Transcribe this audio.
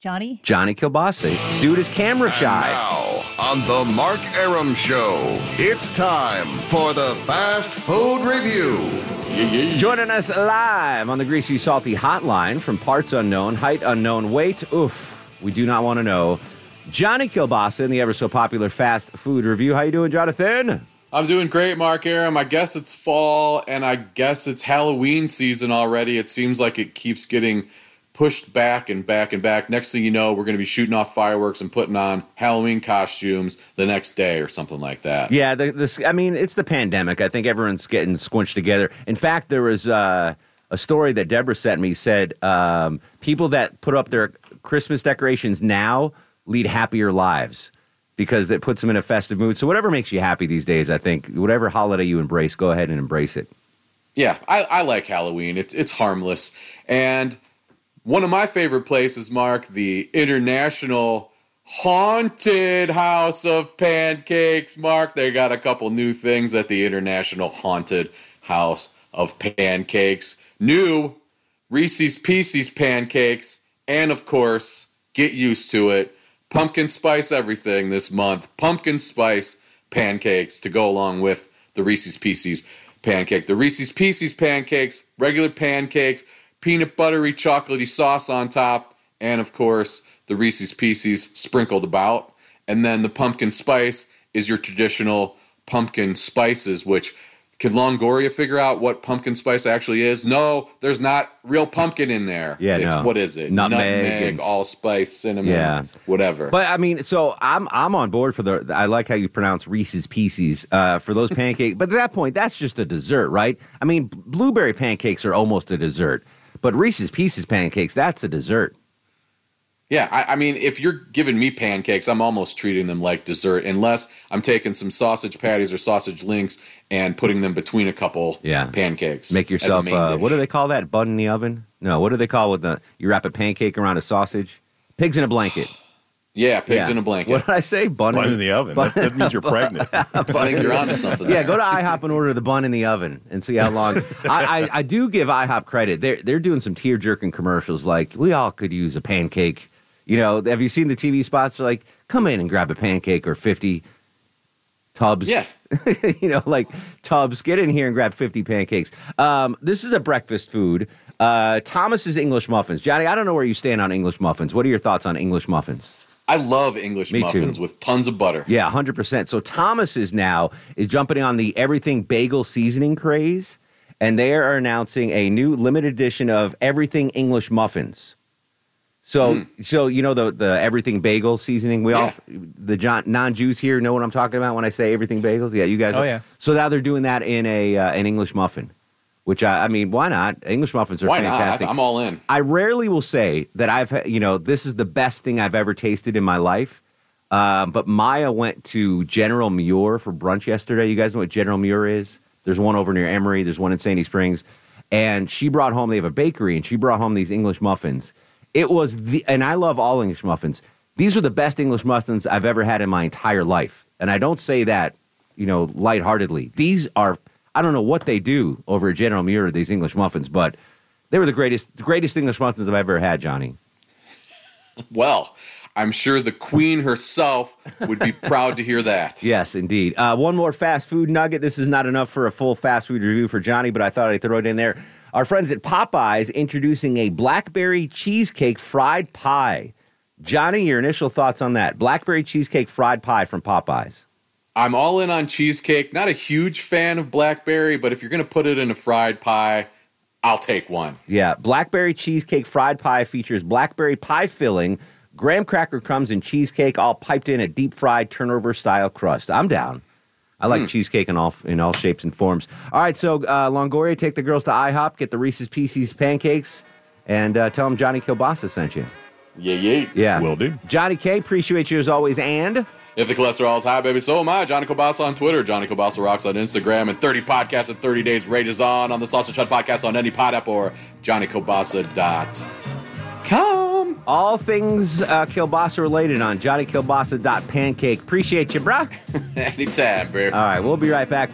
Johnny? Johnny Kilbasa. Dude is camera shy. Now, on the Mark Arum Show, it's time for the Fast Food Review. Joining us live on the Greasy Salty Hotline from parts unknown, height unknown, weight, oof, we do not want to know. Johnny Kilbasa in the ever so popular Fast Food Review. How you doing, Jonathan? I'm doing great, Mark Arum. I guess it's fall and I guess it's Halloween season already. It seems like it keeps getting pushed back and back and back. Next thing you know, we're going to be shooting off fireworks and putting on Halloween costumes the next day or something like that. Yeah, the, this. I mean, it's the pandemic. I think everyone's getting squinched together. In fact, there was uh, a story that Deborah sent me. Said um, people that put up their Christmas decorations now lead happier lives because it puts them in a festive mood. So whatever makes you happy these days, I think whatever holiday you embrace, go ahead and embrace it. Yeah, I, I like Halloween. It's it's harmless and one of my favorite places, Mark, the International Haunted House of Pancakes. Mark, they got a couple new things at the International Haunted House of Pancakes. New Reese's Pieces pancakes, and of course, get used to it. Pumpkin spice everything this month. Pumpkin spice pancakes to go along with the Reese's Pieces pancake. The Reese's Pieces pancakes, regular pancakes peanut buttery chocolatey sauce on top, and of course the Reese's Pieces sprinkled about. And then the pumpkin spice is your traditional pumpkin spices, which could Longoria figure out what pumpkin spice actually is? No, there's not real pumpkin in there. Yeah, it's, no. what is it? Nutmeg Nutmeg, allspice, cinnamon, Yeah. whatever. But I mean, so I'm I'm on board for the. I like how you pronounce Reese's Pieces uh, for those pancakes. but at that point, that's just a dessert, right? I mean, blueberry pancakes are almost a dessert, but Reese's Pieces pancakes, that's a dessert. Yeah, I, I mean, if you're giving me pancakes, I'm almost treating them like dessert, unless I'm taking some sausage patties or sausage links and putting them between a couple Yeah. pancakes. Make yourself uh, what do they call that? Bun in the oven? No, what do they call with the you wrap a pancake around a sausage? Pigs in a blanket. Yeah, pigs Yeah. in a blanket. What did I say? Bun, Bun in the oven. That, that means you're pregnant. I think you're onto something. Yeah, there. go to IHOP and order the bun in the oven and see how long. I, I, I do give IHOP credit. They're they're doing some tear jerking commercials. Like we all could use a pancake. You know, have you seen the TV spots? They're like, come in and grab a pancake or fifty tubs. Yeah. you know, like tubs. Get in here and grab fifty pancakes. Um, this is a breakfast food. Uh, Thomas's English muffins. Johnny, I don't know where you stand on English muffins. What are your thoughts on English muffins? I love English Me too. muffins with tons of butter. Yeah, hundred percent. So Thomas is now is jumping on the everything bagel seasoning craze, and they are announcing a new limited edition of everything English muffins. So, so you know the the everything bagel seasoning. We all the John, non-Jews here know what I'm talking about when I say everything bagels. Yeah, you guys. Oh, are- yeah. So now they're doing that in a uh, an English muffin, which I, I mean, why not? English muffins are Why fantastic. I, I'm all in. I rarely will say that I've, had- you know, this is the best thing I've ever tasted in my life. Um, but Maya went to General Muir for brunch yesterday. You guys know what General Muir is? There's one over near Emory. There's one in Sandy Springs, and she brought home. They have a bakery, and she brought home these English muffins. It was the, and I love all English muffins. These are the best English muffins I've ever had in my entire life, and I don't say that, you know, lightheartedly. These are, I don't know what they do over at General Muir. These English muffins, but they were the greatest, the greatest English muffins I've ever had, Johnny. Well, I'm sure the queen herself would be proud to hear that. Yes, indeed. Uh, one more fast food nugget. This is not enough for a full fast food review for Johnny, but I thought I'd throw it in there. Our friends at Popeyes introducing a blackberry cheesecake fried pie. Johnny, your initial thoughts on that? Blackberry cheesecake fried pie from Popeyes. I'm all in on cheesecake. Not a huge fan of blackberry, but if you're going to put it in a fried pie, I'll take one. Yeah, blackberry cheesecake fried pie features blackberry pie filling, graham cracker crumbs, and cheesecake, all piped in a deep fried turnover style crust. I'm down. I like cheesecake in all in all shapes and forms. All right, so uh, Longoria, take the girls to IHOP, get the Reese's Pieces pancakes, and uh, tell them Johnny Kilbasa sent you. Yeah, yeah. Yeah, Will do. Johnny K, appreciate you as always, and If the cholesterol is high, baby, so am I. Johnny Kobasa on Twitter, Johnny Kobasa Rocks on Instagram, and 30 podcasts in 30 days rages on on the Sausage Hut podcast on any pod app or johnnykobasa.com. all things uh, Kilbasa related on JohnnyKilbasa.pancake. Appreciate you, bruh. Anytime, bro. All right, we'll be right back.